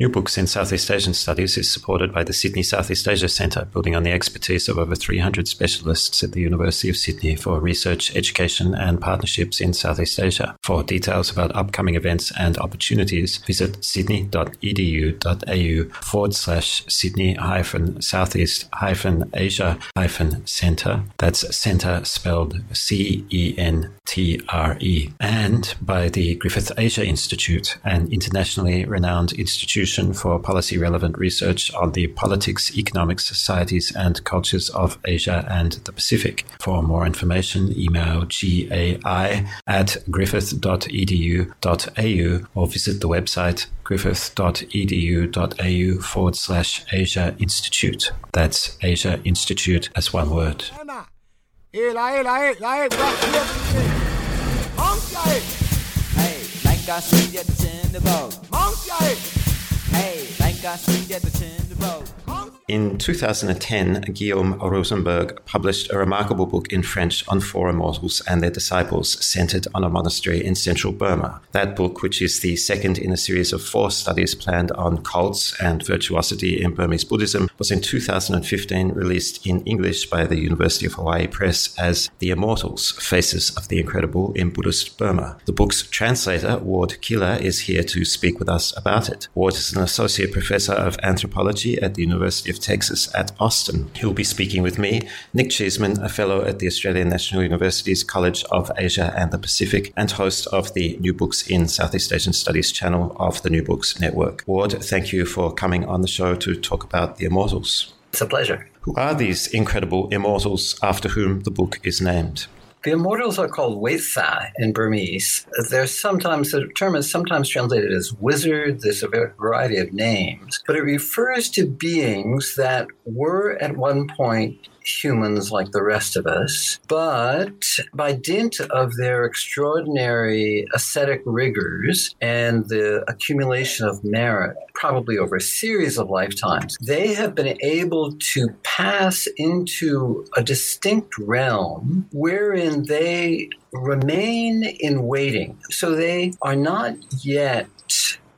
New Books in Southeast Asian Studies is supported by the Sydney Southeast Asia Centre, building on the expertise of over 300 specialists at the University of Sydney for research, education, and partnerships in Southeast Asia. For details about upcoming events and opportunities, visit sydney.edu.au forward slash Sydney hyphen Southeast hyphen Asia hyphen Centre. That's Centre spelled C E N T R E. And by the Griffith Asia Institute, an internationally renowned institution for policy relevant research on the politics, economics, societies, and cultures of Asia and the Pacific. For more information, email gai at griffith.edu.au or visit the website griffith.edu.au forward slash Asia Institute. That's Asia Institute as one word. Tinderboat. Hey, like I see at the tinderboat. In 2010, Guillaume Rozenberg published a remarkable book in French on four immortals and their disciples, centered on a monastery in central Burma. That book, which is the second in a series of four studies planned on cults and virtuosity in Burmese Buddhism, was in 2015 released in English by the University of Hawaii Press as The Immortals Faces of the Incredible in Buddhist Burma. The book's translator, Ward Keeler, is here to speak with us about it. Ward is an associate professor of anthropology at the University of Texas at Austin. He'll be speaking with me, Nick Cheesman, a fellow at the Australian National University's College of Asia and the Pacific, and host of the New Books in Southeast Asian Studies channel of the New Books Network. Ward, thank you for coming on the show to talk about the immortals. It's a pleasure. Who are these incredible immortals after whom the book is named? The immortals are called Weikza in Burmese. There's sometimes the term is sometimes translated as wizard. There's a variety of names, but it refers to beings that were at one point humans like the rest of us, but by dint of their extraordinary ascetic rigors and the accumulation of merit, probably over a series of lifetimes, they have been able to pass into a distinct realm wherein they remain in waiting. So they are not yet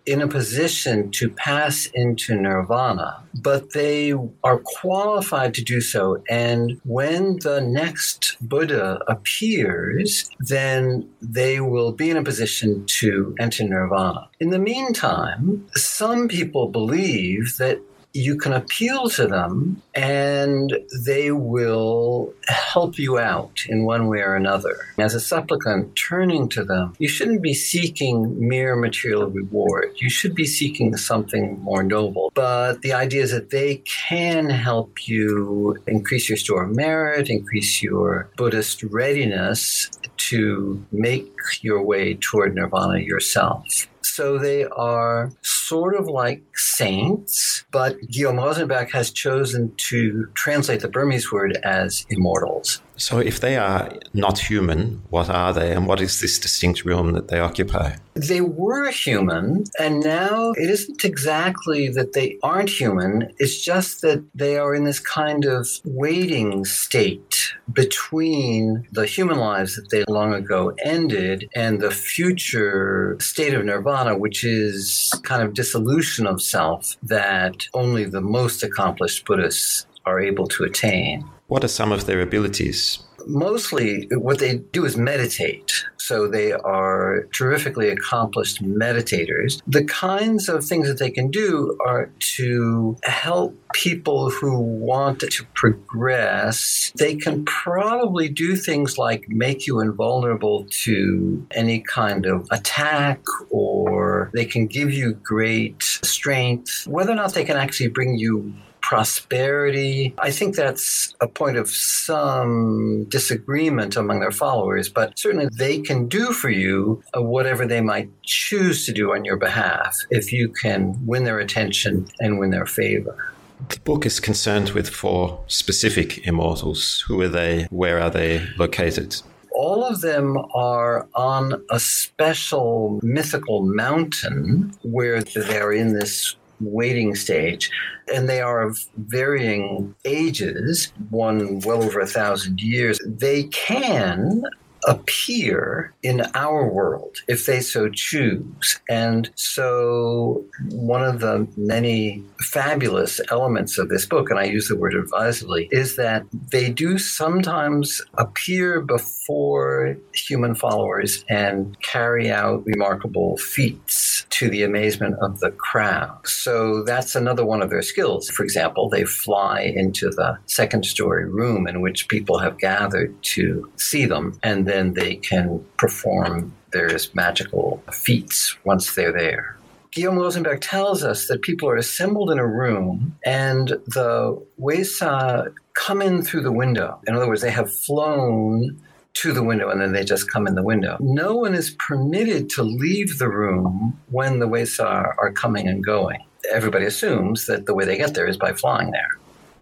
in a position to pass into nirvana, but they are qualified to do so. And when the next Buddha appears, then they will be in a position to enter nirvana. In the meantime, some people believe that you can appeal to them and they will help you out in one way or another. As a supplicant, turning to them, you shouldn't be seeking mere material reward. You should be seeking something more noble. But the idea is that they can help you increase your store of merit, increase your Buddhist readiness to make your way toward nirvana yourself. So they are sort of like saints, but Guillaume Rozenberg has chosen to translate the Burmese word as immortals. So, if they are not human, what are they, and what is this distinct realm that they occupy? They were human, and now it isn't exactly that they aren't human, it's just that they are in this kind of waiting state between the human lives that they long ago ended and the future state of nirvana, which is kind of dissolution of self that only the most accomplished Buddhists are able to attain. What are some of their abilities? Mostly, what they do is meditate. So they are terrifically accomplished meditators. The kinds of things that they can do are to help people who want to progress. They can probably do things like make you invulnerable to any kind of attack, or they can give you great strength. Whether or not they can actually bring you prosperity. I think that's a point of some disagreement among their followers, but certainly they can do for you uh, whatever they might choose to do on your behalf if you can win their attention and win their favor. The book is concerned with four specific immortals. Who are they? Where are they located? all of them are on a special mythical mountain where they're in this waiting stage and they are of varying ages one well over a thousand years they can appear in our world if they so choose. And so, one of the many fabulous elements of this book, and I use the word advisedly, is that they do sometimes appear before human followers and carry out remarkable feats to the amazement of the crowd. So, that's another one of their skills. For example, they fly into the second story room in which people have gathered to see them and then they can perform various magical feats once they're there. Guillaume Rozenberg tells us that people are assembled in a room and the Weikza come in through the window. In other words, they have flown to the window and then they just come in the window. No one is permitted to leave the room when the Weikza are coming and going. Everybody assumes that the way they get there is by flying there.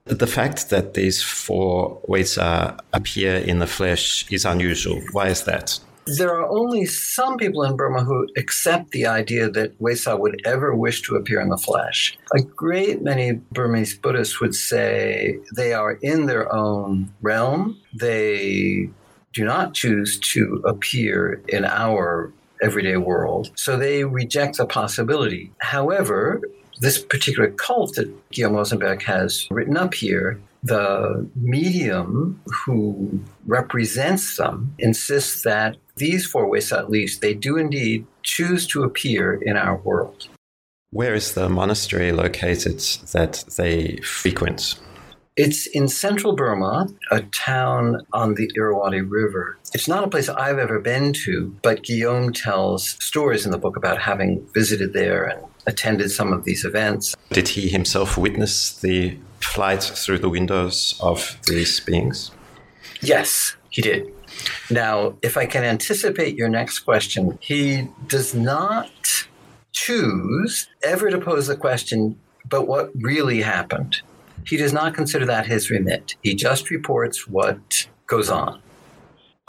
The fact that these four Weikza appear in the flesh is unusual. Why is that? There are only some people in Burma who accept the idea that Weikza would ever wish to appear in the flesh. A great many Burmese Buddhists would say they are in their own realm. They do not choose to appear in our everyday world. So they reject the possibility. However, this particular cult that Guillaume Rozenberg has written up here, the medium who represents them insists that these four ways, at least, they do indeed choose to appear in our world. Where is the monastery located that they frequent? It's in central Burma, a town on the Irrawaddy River. It's not a place I've ever been to, but Guillaume tells stories in the book about having visited there and attended some of these events. Did he himself witness the flight through the windows of these beings? Yes, he did. Now, if I can anticipate your next question, he does not choose ever to pose the question, but what really happened? He does not consider that his remit. He just reports what goes on.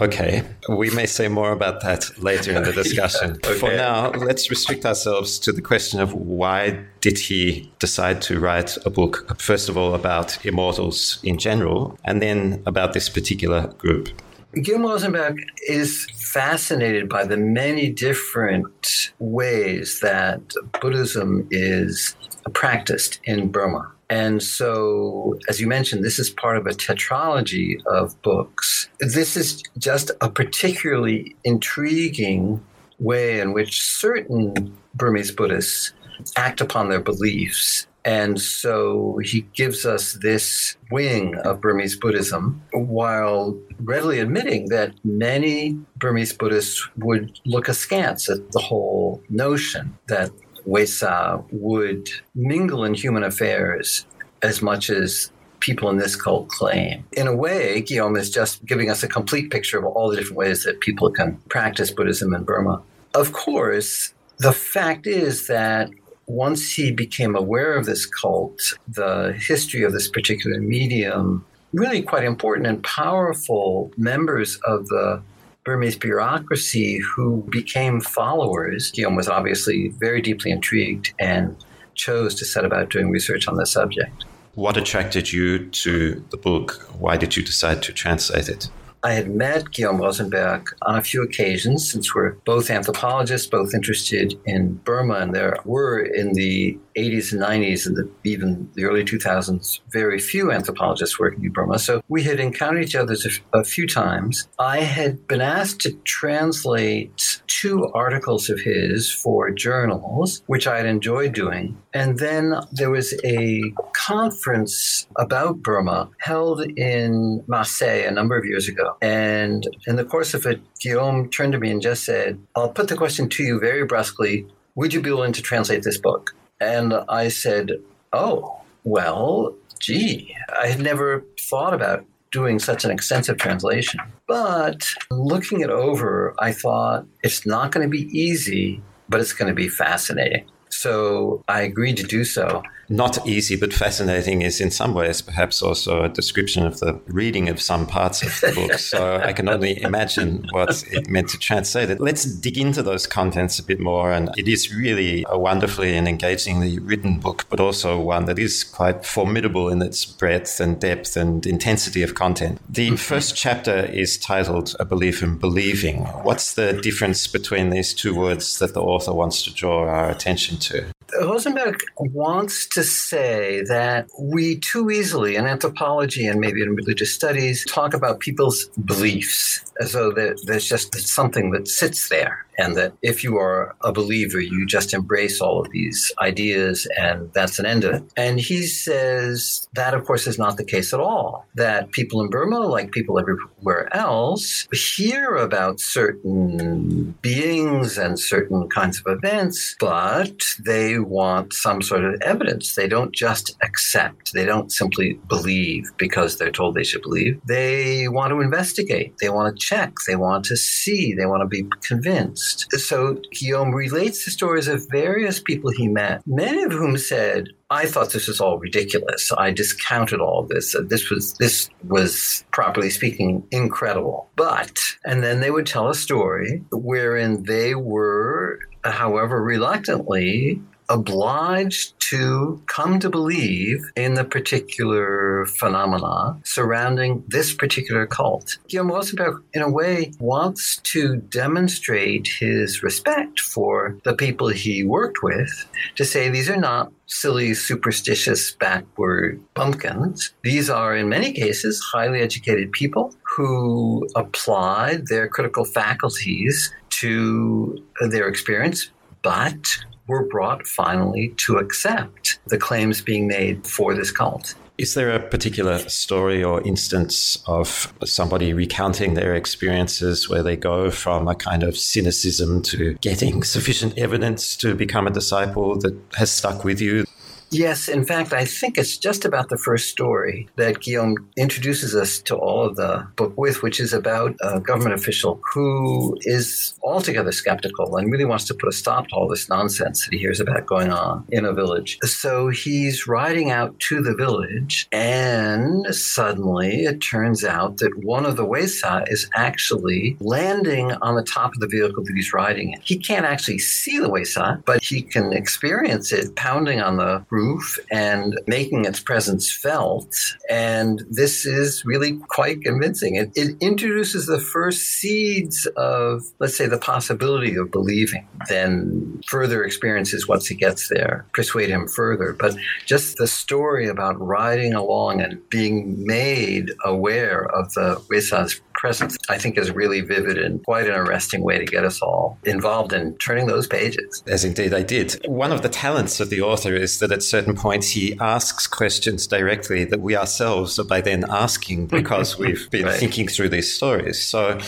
Okay, we may say more about that later in the discussion. yeah, okay. For now, let's restrict ourselves to the question of why did he decide to write a book, first of all, about immortals in general, and then about this particular group? Guillaume Rozenberg is fascinated by the many different ways that Buddhism is practiced in Burma. And so, as you mentioned, this is part of a tetralogy of books. This is just a particularly intriguing way in which certain Burmese Buddhists act upon their beliefs. And so he gives us this wing of Burmese Buddhism while readily admitting that many Burmese Buddhists would look askance at the whole notion that Weikza uh, would mingle in human affairs as much as people in this cult claim. In a way, Guillaume is just giving us a complete picture of all the different ways that people can practice Buddhism in Burma. Of course, the fact is that once he became aware of this cult, the history of this particular medium, really quite important and powerful members of the Burmese bureaucracy who became followers. Guillaume was obviously very deeply intrigued and chose to set about doing research on the subject. What attracted you to the book? Why did you decide to translate it? I had met Guillaume Rozenberg on a few occasions since we're both anthropologists, both interested in Burma, and there were in the 80s and 90s and the, even the early 2000s very few anthropologists working in Burma. So we had encountered each other a, a few times. I had been asked to translate two articles of his for journals, which I had enjoyed doing. And then there was a conference about Burma held in Marseille a number of years ago. And in the course of it, Guillaume turned to me and just said, I'll put the question to you very brusquely. Would you be willing to translate this book? And I said, Oh, well, gee, I had never thought about doing such an extensive translation. But looking it over, I thought it's not going to be easy, but it's going to be fascinating. So I agreed to do so not easy but fascinating is in some ways perhaps also a description of the reading of some parts of the book. so I can only imagine what it meant to translate it. Let's dig into those contents a bit more. And it is really a wonderfully and engagingly written book, but also one that is quite formidable in its breadth and depth and intensity of content. The mm-hmm. first chapter is titled A Belief in Believing. What's the difference between these two words that the author wants to draw our attention to? Rozenberg wants to say that we too easily in anthropology and maybe in religious studies talk about people's beliefs as though there's just something that sits there and that if you are a believer, you just embrace all of these ideas and that's an end of it. And he says that, of course, is not the case at all. That people in Burma, like people everywhere else, hear about certain beings and certain kinds of events, but they want some sort of evidence. They don't just accept, they don't simply believe because they're told they should believe. They want to investigate, they want to check, they want to see, they want to be convinced. So Guillaume relates the stories of various people he met, many of whom said, I thought this was all ridiculous. I discounted all this. Uh, this was this was properly speaking incredible. But and then they would tell a story wherein they were however reluctantly obliged to come to believe in the particular phenomena surrounding this particular cult. Guillaume Rozenberg, in a way, wants to demonstrate his respect for the people he worked with to say these are not silly, superstitious, backward bumpkins. These are, in many cases, highly educated people who applied their critical faculties to their experience, but were brought finally to accept the claims being made for this cult. Is there a particular story or instance of somebody recounting their experiences where they go from a kind of cynicism to getting sufficient evidence to become a disciple that has stuck with you? Yes, in fact, I think it's just about the first story that Guillaume introduces us to all of the book with, which is about a government official who is altogether skeptical and really wants to put a stop to all this nonsense that he hears about going on in a village. So he's riding out to the village, and suddenly it turns out that one of the Weikza is actually landing on the top of the vehicle that he's riding in. He can't actually see the Weikza, but he can experience it pounding on the roof roof and making its presence felt. And this is really quite convincing. It, it introduces the first seeds of, let's say, the possibility of believing. Then further experiences once he gets there persuade him further. But just the story about riding along and being made aware of the Weikza's presence, I think is really vivid and quite an arresting way to get us all involved in turning those pages. As indeed I did. One of the talents of the author is that at certain points he asks questions directly that we ourselves are by then asking because we've been right. thinking through these stories. So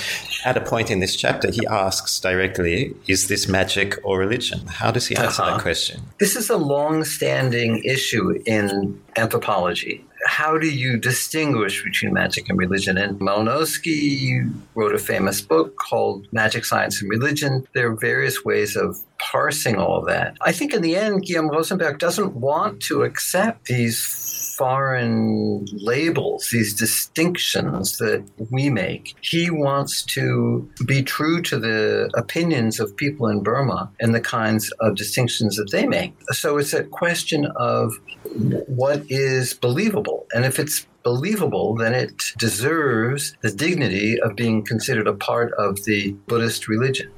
at a point in this chapter, he asks directly, is this magic or religion? How does he answer uh-huh. that question? This is a long standing issue in anthropology how do you distinguish between magic and religion? And Malinowski wrote a famous book called Magic, Science, and Religion. There are various ways of parsing all of that. I think in the end, Guillaume Rozenberg doesn't want to accept these foreign labels, these distinctions that we make. He wants to be true to the opinions of people in Burma and the kinds of distinctions that they make. So it's a question of what is believable. And if it's believable, then it deserves the dignity of being considered a part of the Buddhist religion.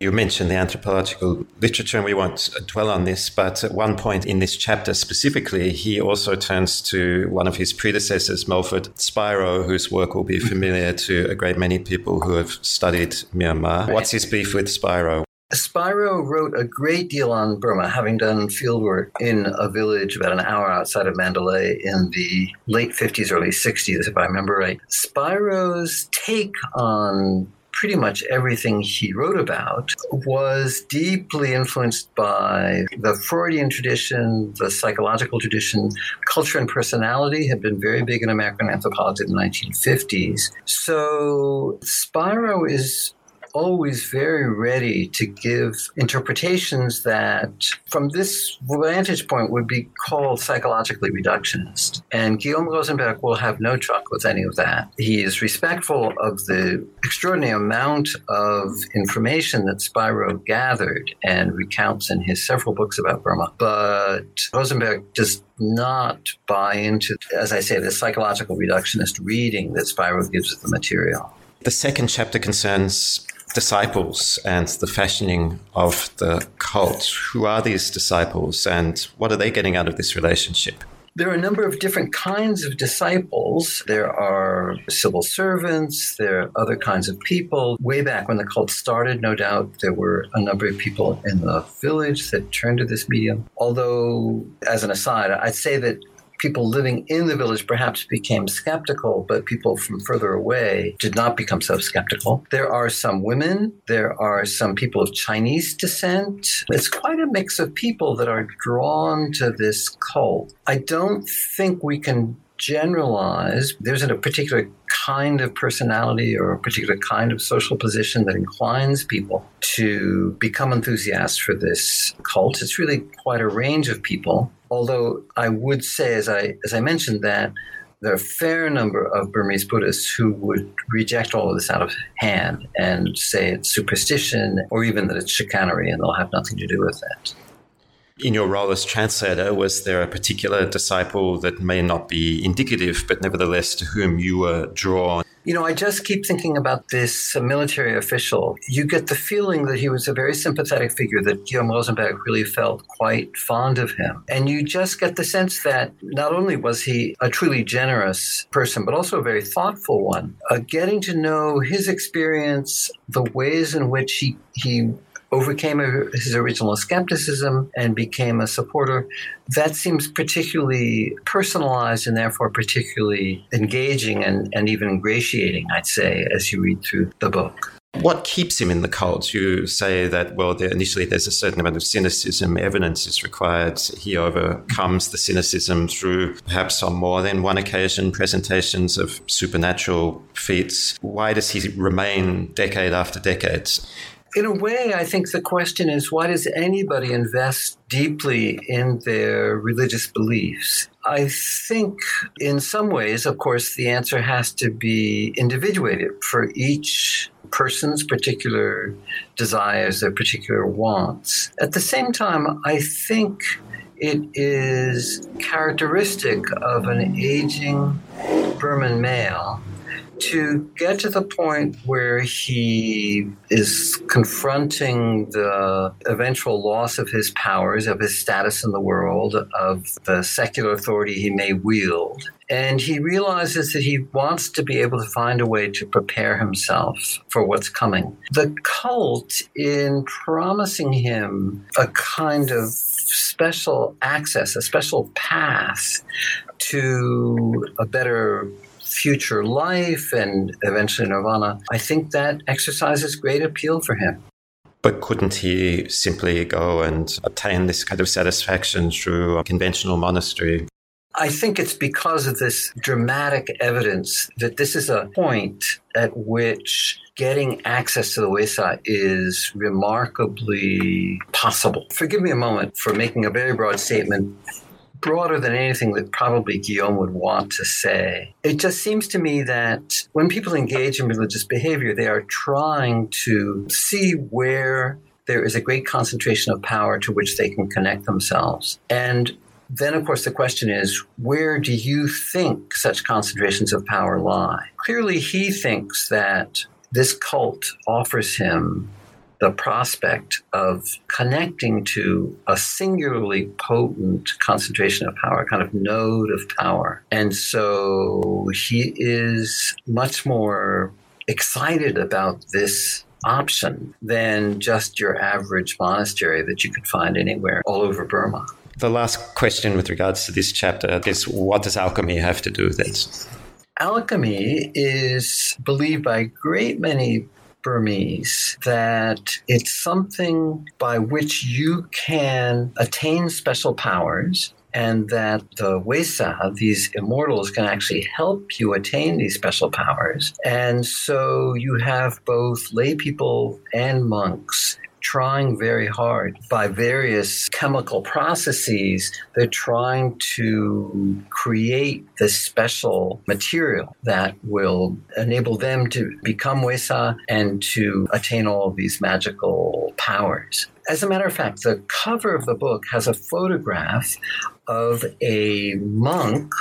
You mentioned the anthropological literature, and we won't dwell on this, but at one point in this chapter specifically, he also turns to one of his predecessors, Melford Spiro, whose work will be mm-hmm. familiar to a great many people who have studied Myanmar. What's his beef with Spiro? Spiro wrote a great deal on Burma, having done fieldwork in a village about an hour outside of Mandalay in the late 50s, early 60s, if I remember right. Spiro's take on pretty much everything he wrote about was deeply influenced by the Freudian tradition, the psychological tradition. Culture and personality had been very big in American anthropology in the 1950s. So Spiro is always very ready to give interpretations that, from this vantage point, would be called psychologically reductionist. And Guillaume Rozenberg will have no truck with any of that. He is respectful of the extraordinary amount of information that Spiro gathered and recounts in his several books about Burma. But Rozenberg does not buy into, as I say, the psychological reductionist reading that Spiro gives of the material. The second chapter concerns disciples and the fashioning of the cult. Who are these disciples and what are they getting out of this relationship? There are a number of different kinds of disciples. There are civil servants, there are other kinds of people. Way back when the cult started, no doubt there were a number of people in the village that turned to this medium. Although, as an aside, I'd say that people living in the village perhaps became skeptical, but people from further away did not become so skeptical. There are some women, there are some people of Chinese descent. It's quite a mix of people that are drawn to this cult. I don't think we can generalize. There isn't a particular kind of personality or a particular kind of social position that inclines people to become enthusiasts for this cult. It's really quite a range of people. Although I would say, as I as I mentioned, that there are a fair number of Burmese Buddhists who would reject all of this out of hand and say it's superstition or even that it's chicanery and they'll have nothing to do with it in your role as translator, was there a particular disciple that may not be indicative, but nevertheless to whom you were drawn? You know, I just keep thinking about this uh, military official. You get the feeling that he was a very sympathetic figure, that Guillaume Rozenberg really felt quite fond of him. And you just get the sense that not only was he a truly generous person, but also a very thoughtful one. Uh, getting to know his experience, the ways in which he, he overcame his original skepticism and became a supporter. That seems particularly personalized and therefore particularly engaging and, and even ingratiating, I'd say, as you read through the book. What keeps him in the cult? You say that, well, there, initially there's a certain amount of cynicism, evidence is required. He overcomes the cynicism through perhaps on more than one occasion presentations of supernatural feats. Why does he remain decade after decade? In a way, I think the question is why does anybody invest deeply in their religious beliefs? I think in some ways, of course, the answer has to be individuated for each person's particular desires, their particular wants. At the same time, I think it is characteristic of an aging Burman male to get to the point where he is confronting the eventual loss of his powers, of his status in the world, of the secular authority he may wield. And he realizes that he wants to be able to find a way to prepare himself for what's coming. The cult, in promising him a kind of special access, a special path to a better future life and eventually nirvana, I think that exercises great appeal for him. But couldn't he simply go and attain this kind of satisfaction through a conventional monastery? I think it's because of this dramatic evidence that this is a point at which getting access to the Weikza is remarkably possible. Forgive me a moment for making a very broad statement broader than anything that probably Guillaume would want to say. It just seems to me that when people engage in religious behavior, they are trying to see where there is a great concentration of power to which they can connect themselves. And then, of course, the question is where do you think such concentrations of power lie? Clearly, he thinks that this cult offers him the prospect of connecting to a singularly potent concentration of power, kind of node of power. And so he is much more excited about this option than just your average monastery that you could find anywhere all over Burma. The last question with regards to this chapter is what does alchemy have to do with it? Alchemy is believed by a great many Burmese that it's something by which you can attain special powers and that the Weikza, these immortals, can actually help you attain these special powers. And so you have both lay people and monks trying very hard by various chemical processes. They're trying to create this special material that will enable them to become Weikza and to attain all these magical powers. As a matter of fact, the cover of the book has a photograph of a monk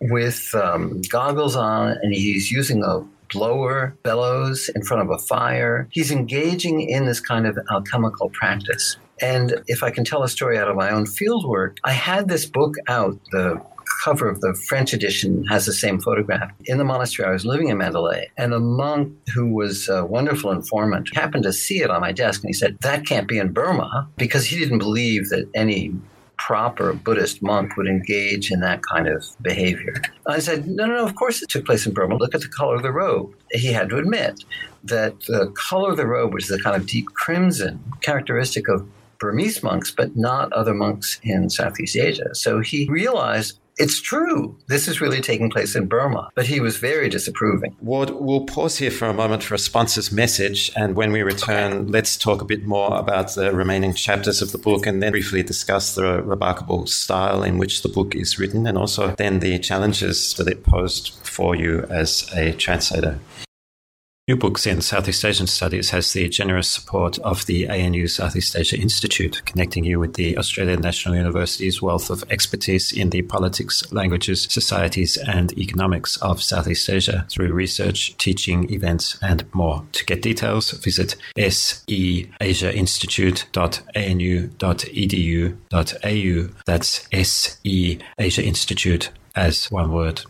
with um, goggles on, and he's using a blower bellows in front of a fire. He's engaging in this kind of alchemical practice. And if I can tell a story out of my own fieldwork, I had this book out, the cover of the French edition has the same photograph. In the monastery, I was living in Mandalay, and a monk who was a wonderful informant happened to see it on my desk, and he said, That can't be in Burma, because he didn't believe that any proper Buddhist monk would engage in that kind of behavior. I said, no, no, no, of course it took place in Burma. Look at the color of the robe. He had to admit that the color of the robe was the kind of deep crimson characteristic of Burmese monks, but not other monks in Southeast Asia. So he realized it's true. This is really taking place in Burma. But he was very disapproving. Ward, we'll pause here for a moment for a sponsor's message. And when we return, let's talk a bit more about the remaining chapters of the book and then briefly discuss the remarkable style in which the book is written and also then the challenges that it posed for you as a translator. New Books in Southeast Asian Studies has the generous support of the ANU Southeast Asia Institute, connecting you with the Australian National University's wealth of expertise in the politics, languages, societies, and economics of Southeast Asia through research, teaching, events, and more. To get details, visit seasiainstitute.anu.edu.au. That's SE Asia Institute as one word.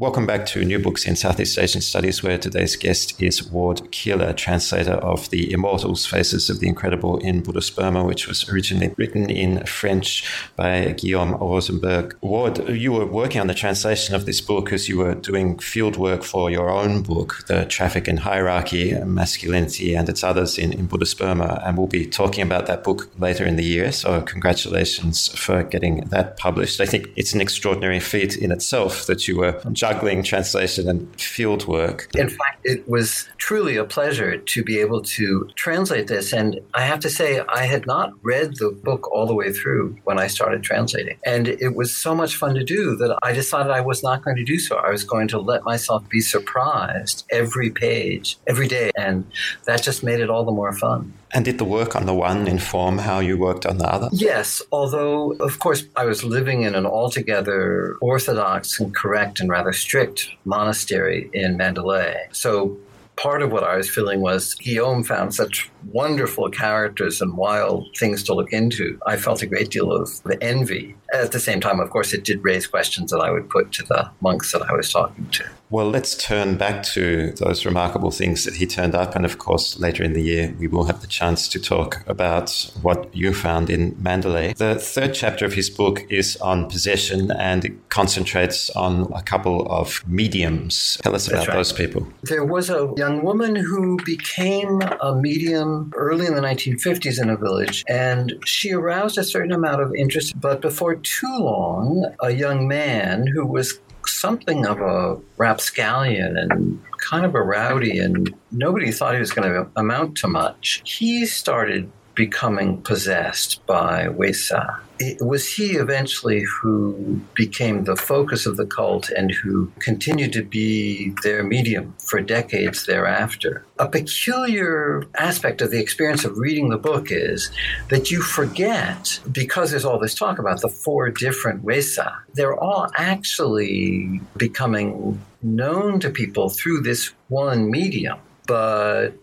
Welcome back to New Books in Southeast Asian Studies, where today's guest is Ward Keeler, translator of The Immortals Faces of the Incredible in Buddhist Burma, which was originally written in French by Guillaume Rozenberg. Ward, you were working on the translation of this book as you were doing field work for your own book, The Traffic in Hierarchy, Masculinity and its Others in, in Buddhist Burma. And we'll be talking about that book later in the year. So, congratulations for getting that published. I think it's an extraordinary feat in itself that you were juggling translation and field work. In fact, it was truly a pleasure to be able to translate this. And I have to say, I had not read the book all the way through when I started translating. And it was so much fun to do that I decided I was not going to do so. I was going to let myself be surprised every page, every day. And that just made it all the more fun. And did the work on the one inform how you worked on the other? Yes, although, of course, I was living in an altogether orthodox and correct and rather strict monastery in Mandalay. So part of what I was feeling was Guillaume found such wonderful characters and wild things to look into. I felt a great deal of the envy. At the same time, of course, it did raise questions that I would put to the monks that I was talking to. Well, let's turn back to those remarkable things that he turned up. And of course, later in the year, we will have the chance to talk about what you found in Mandalay. The third chapter of his book is on possession and it concentrates on a couple of mediums. Tell us about right. those people. There was a young woman who became a medium early in the 1950s in a village, and she aroused a certain amount of interest. But before too long, a young man who was something of a rapscallion and kind of a rowdy, and nobody thought he was going to amount to much. He started becoming possessed by Weikza it was he eventually who became the focus of the cult and who continued to be their medium for decades thereafter. A peculiar aspect of the experience of reading the book is that you forget, because there's all this talk about the four different Weikza, they're all actually becoming known to people through this one medium. But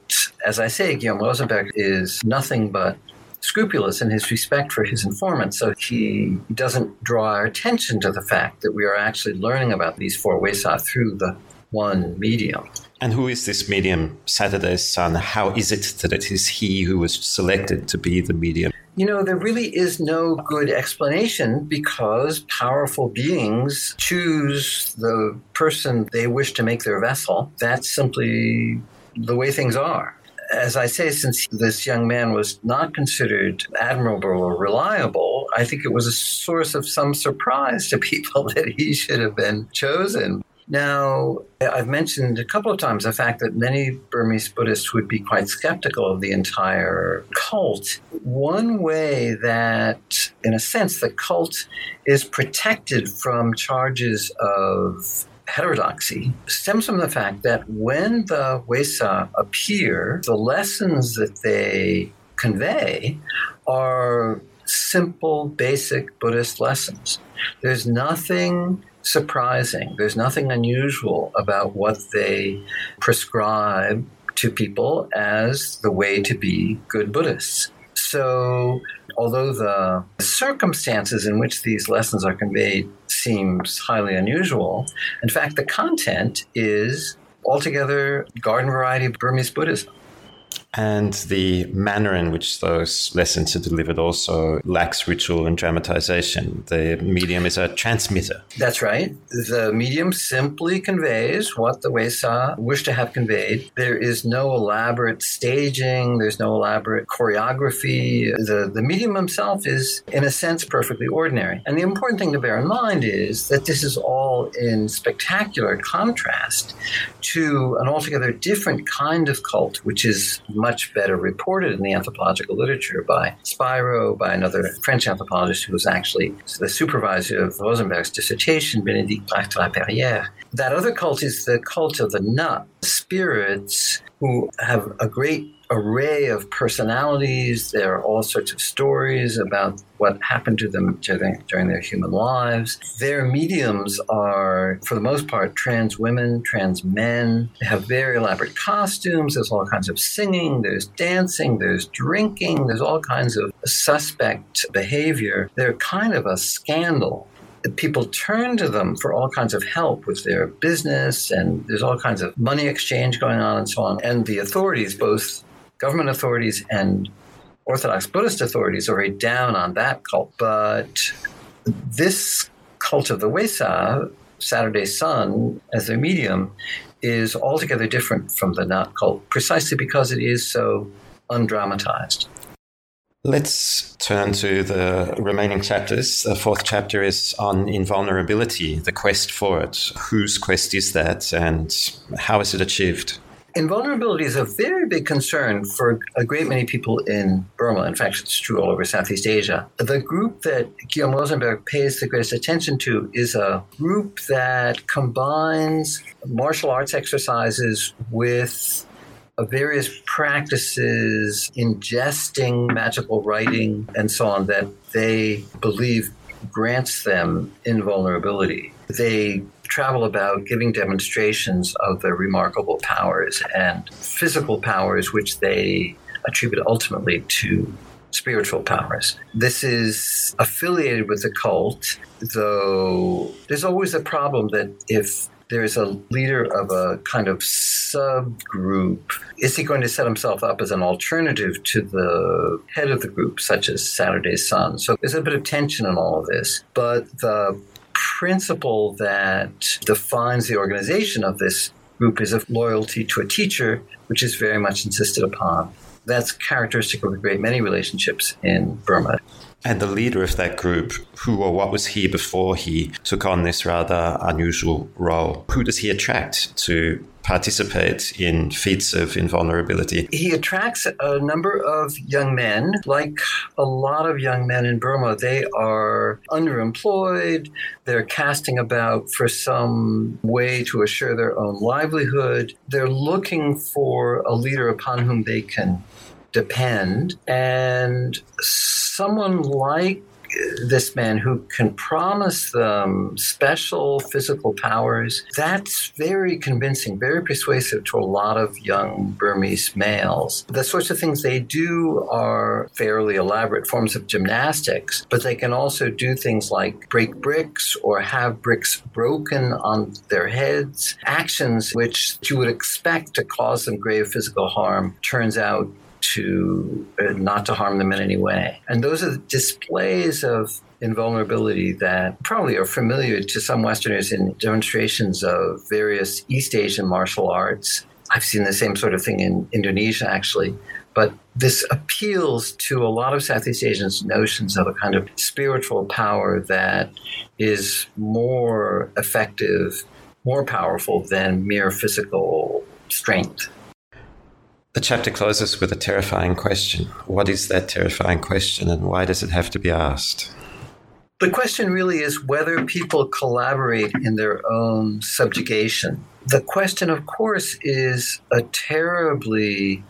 as I say, Guillaume Rozenberg is nothing but scrupulous in his respect for his informants. So he doesn't draw our attention to the fact that we are actually learning about these four Weikza through the one medium. And who is this medium, Saturday's son? How is it that it is he who was selected to be the medium? You know, there really is no good explanation because powerful beings choose the person they wish to make their vessel. That's simply the way things are. As I say, since this young man was not considered admirable or reliable, I think it was a source of some surprise to people that he should have been chosen. Now, I've mentioned a couple of times the fact that many Burmese Buddhists would be quite skeptical of the entire cult. One way that, in a sense, the cult is protected from charges of heterodoxy stems from the fact that when the Weikza appear, the lessons that they convey are simple, basic Buddhist lessons. There's nothing surprising. There's nothing unusual about what they prescribe to people as the way to be good Buddhists. So, although the circumstances in which these lessons are conveyed seems highly unusual, in fact, the content is altogether garden variety Burmese Buddhism. And the manner in which those lessons are delivered also lacks ritual and dramatization. The medium is a transmitter. That's right. The medium simply conveys what the Weikza wish to have conveyed. There is no elaborate staging, there's no elaborate choreography. The, the medium himself is, in a sense, perfectly ordinary. And the important thing to bear in mind is that this is all in spectacular contrast to an altogether different kind of cult, which is much better reported in the anthropological literature by Spiro, by another French anthropologist who was actually the supervisor of Rozenberg's dissertation, Bénédicte Brac de la Perrière. That other cult is the cult of the nat, spirits who have a great array of personalities. There are all sorts of stories about what happened to them during, their human lives. Their mediums are, for the most part, trans women, trans men. They have very elaborate costumes. There's all kinds of singing, there's dancing, there's drinking, there's all kinds of suspect behavior. They're kind of a scandal people turn to them for all kinds of help with their business, and there's all kinds of money exchange going on and so on. And the authorities, both government authorities and Orthodox Buddhist authorities, are very down on that cult. But this cult of the Weikza, Saturday Sun, as their medium, is altogether different from the Nat cult, precisely because it is so undramatized. Let's turn to the remaining chapters. The fourth chapter is on invulnerability, the quest for it. Whose quest is that, and how is it achieved? Invulnerability is a very big concern for a great many people in Burma. In fact, it's true all over Southeast Asia. The group that Guillaume Rozenberg pays the greatest attention to is a group that combines martial arts exercises with uh, various practices, ingesting magical writing, and so on that they believe grants them invulnerability. They travel about giving demonstrations of their remarkable powers and physical powers, which they attribute ultimately to spiritual powers. This is affiliated with the cult, though there's always a problem that if there's a leader of a kind of subgroup. Is he going to set himself up as an alternative to the head of the group, such as Saturday Sun? So there's a bit of tension in all of this. But the principle that defines the organization of this group is of loyalty to a teacher, which is very much insisted upon. That's characteristic of a great many relationships in Burma. And the leader of that group, who or what was he before he took on this rather unusual role? Who does he attract to participate in feats of invulnerability? He attracts a number of young men. Like a lot of young men in Burma, they are underemployed. They're casting about for some way to assure their own livelihood. They're looking for a leader upon whom they can depend. And someone like this man who can promise them special physical powers, that's very convincing, very persuasive to a lot of young Burmese males. The sorts of things they do are fairly elaborate forms of gymnastics, but they can also do things like break bricks or have bricks broken on their heads. Actions which you would expect to cause them grave physical harm turns out to uh, not to harm them in any way. And those are displays of invulnerability that probably are familiar to some Westerners in demonstrations of various East Asian martial arts. I've seen the same sort of thing in Indonesia, actually. But this appeals to a lot of Southeast Asians' notions of a kind of spiritual power that is more effective, more powerful than mere physical strength. The chapter closes with a terrifying question. What is that terrifying question and why does it have to be asked? The question really is whether people collaborate in their own subjugation. The question, of course, is a terribly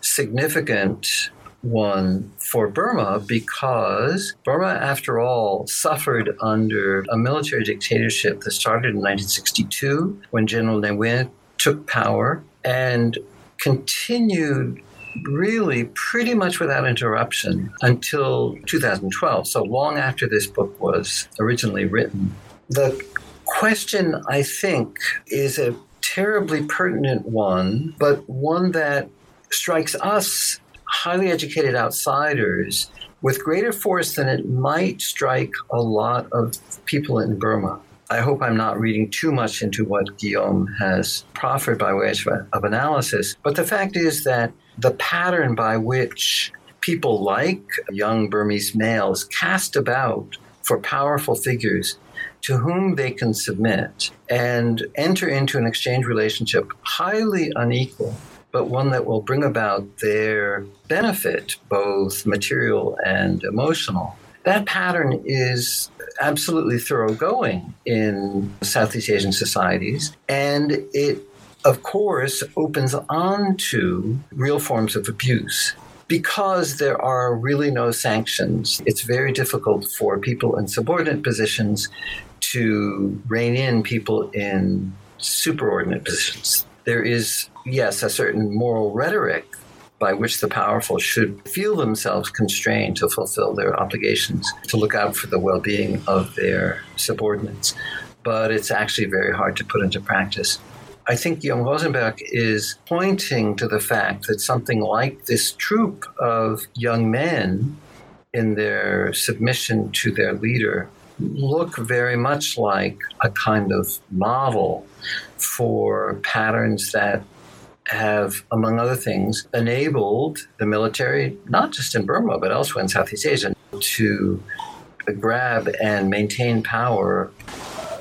significant one for Burma because Burma, after all, suffered under a military dictatorship that started in 1962 when General Ne Win took power and continued really pretty much without interruption until 2012, so long after this book was originally written. The question, I think, is a terribly pertinent one, but one that strikes us highly educated outsiders with greater force than it might strike a lot of people in Burma. I hope I'm not reading too much into what Guillaume has proffered by way of analysis, but the fact is that the pattern by which people like young Burmese males cast about for powerful figures to whom they can submit and enter into an exchange relationship highly unequal, but one that will bring about their benefit, both material and emotional. That pattern is absolutely thoroughgoing in Southeast Asian societies, and it of course, opens on to real forms of abuse. Because there are really no sanctions, it's very difficult for people in subordinate positions to rein in people in superordinate positions. There is, yes, a certain moral rhetoric by which the powerful should feel themselves constrained to fulfill their obligations, to look out for the well being of their subordinates. But it's actually very hard to put into practice. I think Guillaume Rozenberg is pointing to the fact that something like this troop of young men in their submission to their leader look very much like a kind of model for patterns that have, among other things, enabled the military, not just in Burma, but elsewhere in Southeast Asia, to grab and maintain power.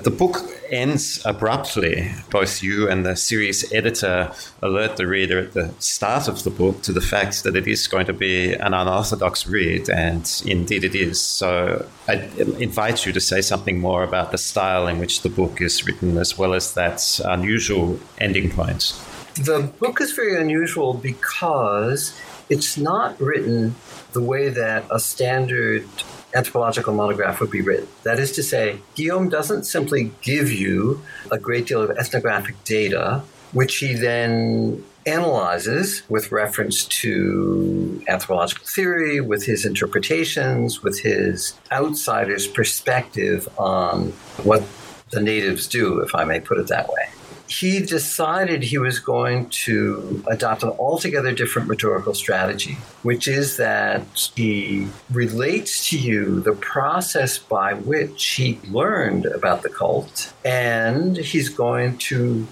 The book ends abruptly. Both you and the series editor alert the reader at the start of the book to the fact that it is going to be an unorthodox read, and indeed it is. So I invite you to say something more about the style in which the book is written, as well as that unusual ending point. The book is very unusual because it's not written the way that a standard anthropological monograph would be written. That is to say, Guillaume doesn't simply give you a great deal of ethnographic data, which he then analyzes with reference to anthropological theory, with his interpretations, with his outsider's perspective on what the natives do, if I may put it that way he decided he was going to adopt an altogether different rhetorical strategy, which is that he relates to you the process by which he learned about the cult, and he's going to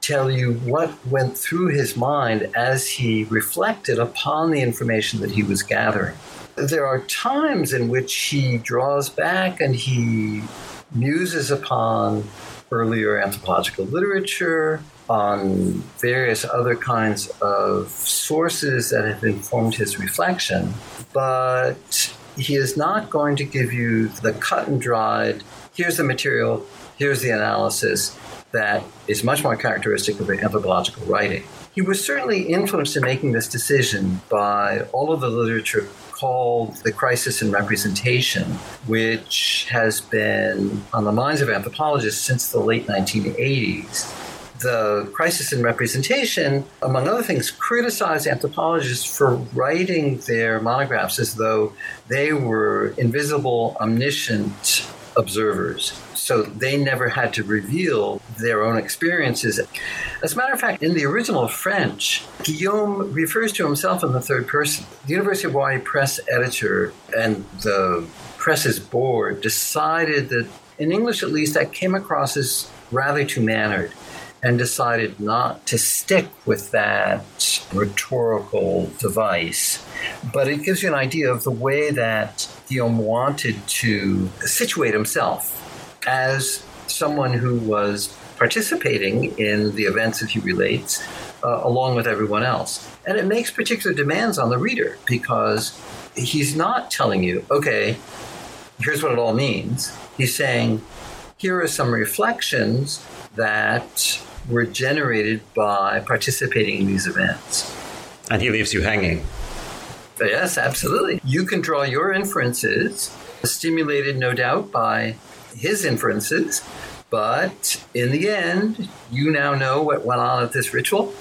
tell you what went through his mind as he reflected upon the information that he was gathering. There are times in which he draws back and he muses upon earlier anthropological literature, on various other kinds of sources that have informed his reflection, but he is not going to give you the cut and dried, here's the material, here's the analysis, that is much more characteristic of anthropological writing. He was certainly influenced in making this decision by all of the literature called The Crisis in Representation, which has been on the minds of anthropologists since the late 1980s. The Crisis in Representation, among other things, criticized anthropologists for writing their monographs as though they were invisible, omniscient observers so they never had to reveal their own experiences. As a matter of fact, in the original French, Guillaume refers to himself in the third person. The University of Hawaii press editor and the press's board decided that, in English at least, that came across as rather too mannered and decided not to stick with that rhetorical device. But it gives you an idea of the way that Guillaume wanted to situate himself as someone who was participating in the events that he relates uh, along with everyone else. And it makes particular demands on the reader because he's not telling you, okay, here's what it all means. He's saying, here are some reflections that were generated by participating in these events. And he leaves you hanging. Yes, absolutely. You can draw your inferences, stimulated no doubt by his inferences, but in the end, you now know what went on at this ritual,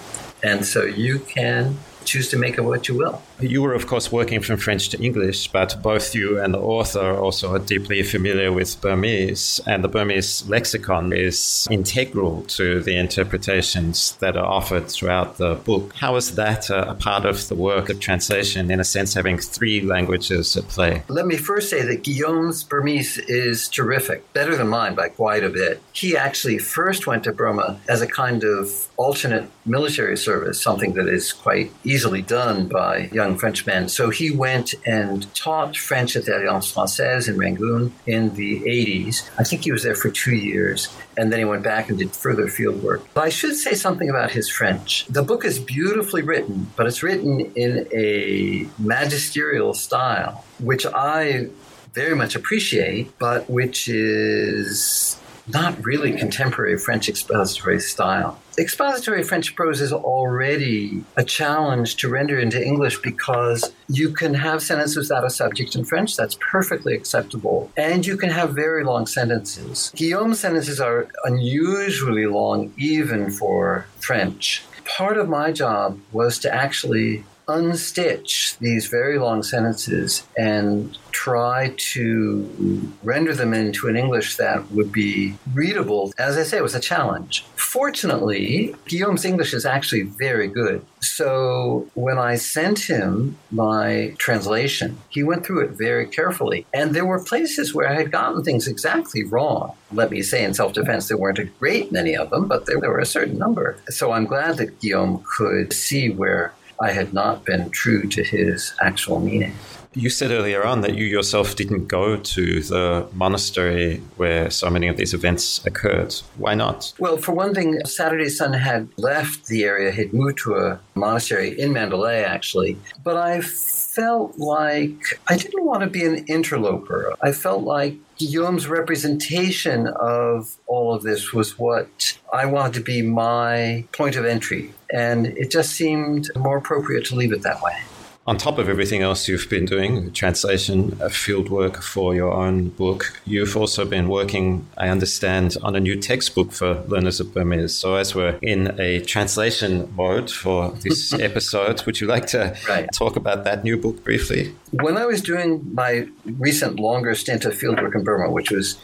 and so you can choose to make of it what you will. You were, of course, working from French to English, but both you and the author also are deeply familiar with Burmese, and the Burmese lexicon is integral to the interpretations that are offered throughout the book. How is that a part of the work of translation, in a sense, having three languages at play? Let me first say that Guillaume's Burmese is terrific, better than mine by quite a bit. He actually first went to Burma as a kind of alternate military service, something that is quite easily done by young young Frenchman. So he went and taught French at the Alliance Francaise in Rangoon in the 80s. I think he was there for two years. And then he went back and did further field work. But I should say something about his French. The book is beautifully written, but it's written in a magisterial style, which I very much appreciate, but which is not really contemporary French expository style. Expository French prose is already a challenge to render into English because you can have sentences without a subject in French. That's perfectly acceptable. And you can have very long sentences. Guillaume's sentences are unusually long, even for French. Part of my job was to actually unstitch these very long sentences and try to render them into an English that would be readable. As I say, it was a challenge. Fortunately, Guillaume's English is actually very good. So when I sent him my translation, he went through it very carefully. And there were places where I had gotten things exactly wrong. Let me say, in self defense, there weren't a great many of them, but there, there were a certain number. So I'm glad that Guillaume could see where I had not been true to his actual meaning. You said earlier on that you yourself didn't go to the monastery where so many of these events occurred. Why not? Well, for one thing, Saturday Son had left the area, had moved to a monastery in Mandalay, actually. But I felt like I didn't want to be an interloper. I felt like Guillaume's representation of all of this was what I wanted to be my point of entry. And it just seemed more appropriate to leave it that way on top of everything else you've been doing, translation, uh, field work for your own book, you've also been working, I understand, on a new textbook for learners of Burmese. So, as we're in a translation mode for this episode, would you like to right. talk about that new book briefly? When I was doing my recent longer stint of field work in Burma, which was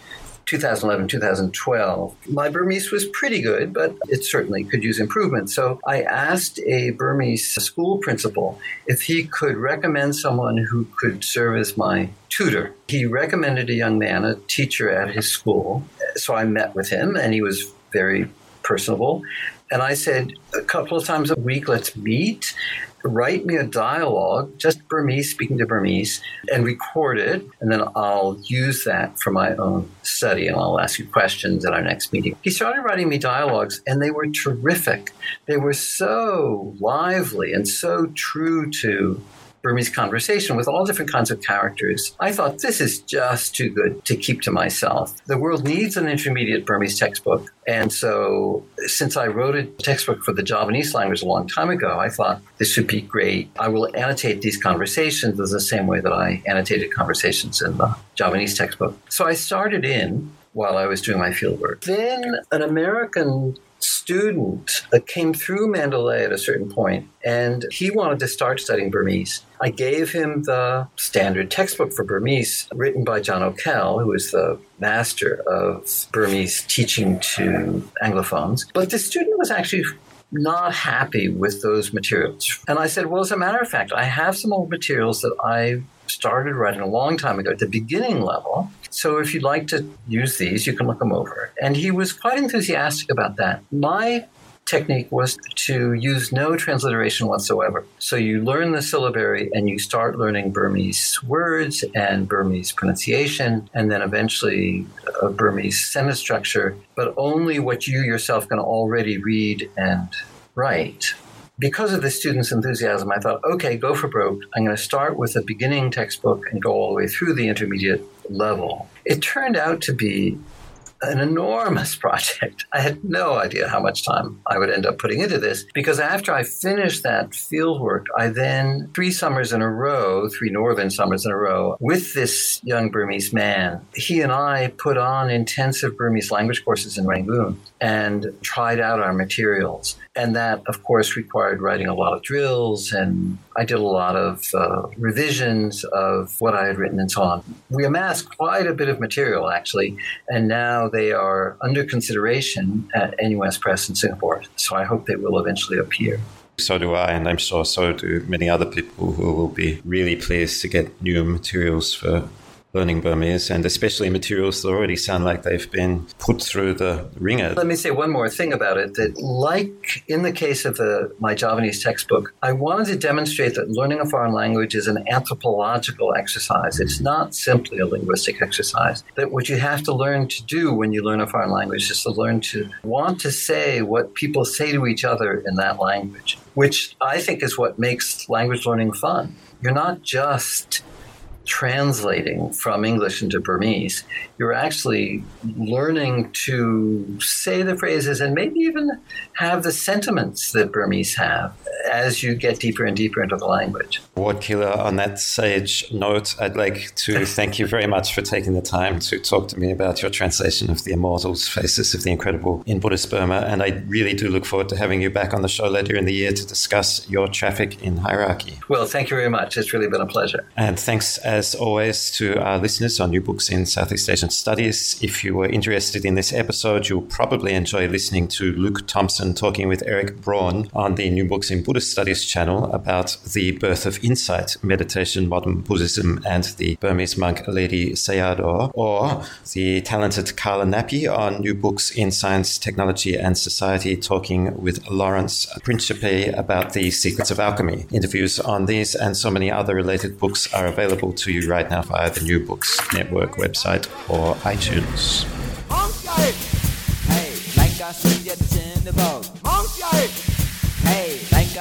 2011, 2012. My Burmese was pretty good, but it certainly could use improvement. So I asked a Burmese school principal if he could recommend someone who could serve as my tutor. He recommended a young man, a teacher at his school. So I met with him, and he was very personable. And I said, a couple of times a week, let's meet write me a dialogue, just Burmese, speaking to Burmese, and record it. And then I'll use that for my own study and I'll ask you questions at our next meeting. He started writing me dialogues and they were terrific. They were so lively and so true to Burmese conversation with all different kinds of characters. I thought this is just too good to keep to myself. The world needs an intermediate Burmese textbook. And so, since I wrote a textbook for the Javanese language a long time ago, I thought this would be great. I will annotate these conversations in the same way that I annotated conversations in the Javanese textbook. So I started in while I was doing my fieldwork. Then an American student uh, came through Mandalay at a certain point and he wanted to start studying Burmese. I gave him the standard textbook for Burmese written by John Okell, who is the master of Burmese teaching to Anglophones. But the student was actually not happy with those materials. And I said, Well, as a matter of fact, I have some old materials that I started writing a long time ago at the beginning level. So if you'd like to use these, you can look them over. And he was quite enthusiastic about that. My technique was to use no transliteration whatsoever. So you learn the syllabary and you start learning Burmese words and Burmese pronunciation, and then eventually a Burmese sentence structure, but only what you yourself can already read and write. Because of the students' enthusiasm, I thought, okay, go for broke. I'm going to start with a beginning textbook and go all the way through the intermediate level. It turned out to be an enormous project. I had no idea how much time I would end up putting into this because after I finished that field work, I then, three summers in a row, three northern summers in a row, with this young Burmese man, he and I put on intensive Burmese language courses in Rangoon and tried out our materials. And that, of course, required writing a lot of drills, and I did a lot of uh, revisions of what I had written and so on. We amassed quite a bit of material, actually, and now they are under consideration at NUS Press in Singapore. So I hope they will eventually appear. So do I, and I'm sure so do many other people who will be really pleased to get new materials for learning Burmese, and especially materials that already sound like they've been put through the ringer. Let me say one more thing about it that, like in the case of the, my Javanese textbook, I wanted to demonstrate that learning a foreign language is an anthropological exercise. It's not simply a linguistic exercise. That what you have to learn to do when you learn a foreign language is to learn to want to say what people say to each other in that language, which I think is what makes language learning fun. You're not just translating from English into Burmese. You're actually learning to say the phrases and maybe even have the sentiments that Burmese have as you get deeper and deeper into the language. Ward Keeler, on that sage note, I'd like to thank you very much for taking the time to talk to me about your translation of The Immortals, Faces of the Incredible in Buddhist Burma. And I really do look forward to having you back on the show later in the year to discuss your traffic in hierarchy. Well, thank you very much. It's really been a pleasure. And thanks, uh, as always, to our listeners on New Books in Southeast Asian Studies. If you were interested in this episode, you'll probably enjoy listening to Luke Thompson talking with Eric Braun on the New Books in Buddhist Studies channel about the birth of insight, meditation, modern Buddhism, and the Burmese monk Ledi Sayadaw, or the talented Carla Nappi on New Books in Science, Technology, and Society, talking with Lawrence Principe about the secrets of alchemy. Interviews on these and so many other related books are available to you right now via the New Books Network website or iTunes. Hey, like